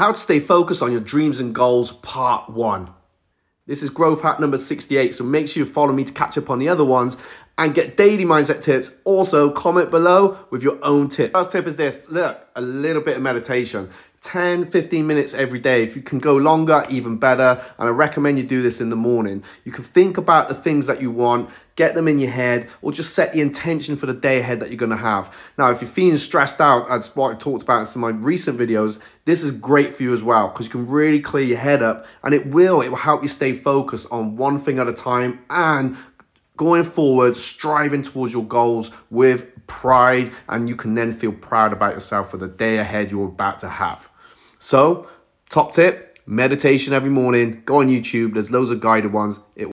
How to Stay Focused on Your Dreams and Goals, Part 1. This is growth hack number 68, so make sure you follow me to catch up on the other ones and get daily mindset tips. Also, comment below with your own tip. First tip is this look, a little bit of meditation. 10, 15 minutes every day. If you can go longer, even better. And I recommend you do this in the morning. You can think about the things that you want, get them in your head, or just set the intention for the day ahead that you're going to have. Now, if you're feeling stressed out, as what I talked about in some of my recent videos, this is great for you as well because you can really clear your head up and it will, it will help you stay focused on one thing at a time and going forward, striving towards your goals with pride, and you can then feel proud about yourself for the day ahead you're about to have. So, top tip meditation every morning. Go on YouTube, there's loads of guided ones. It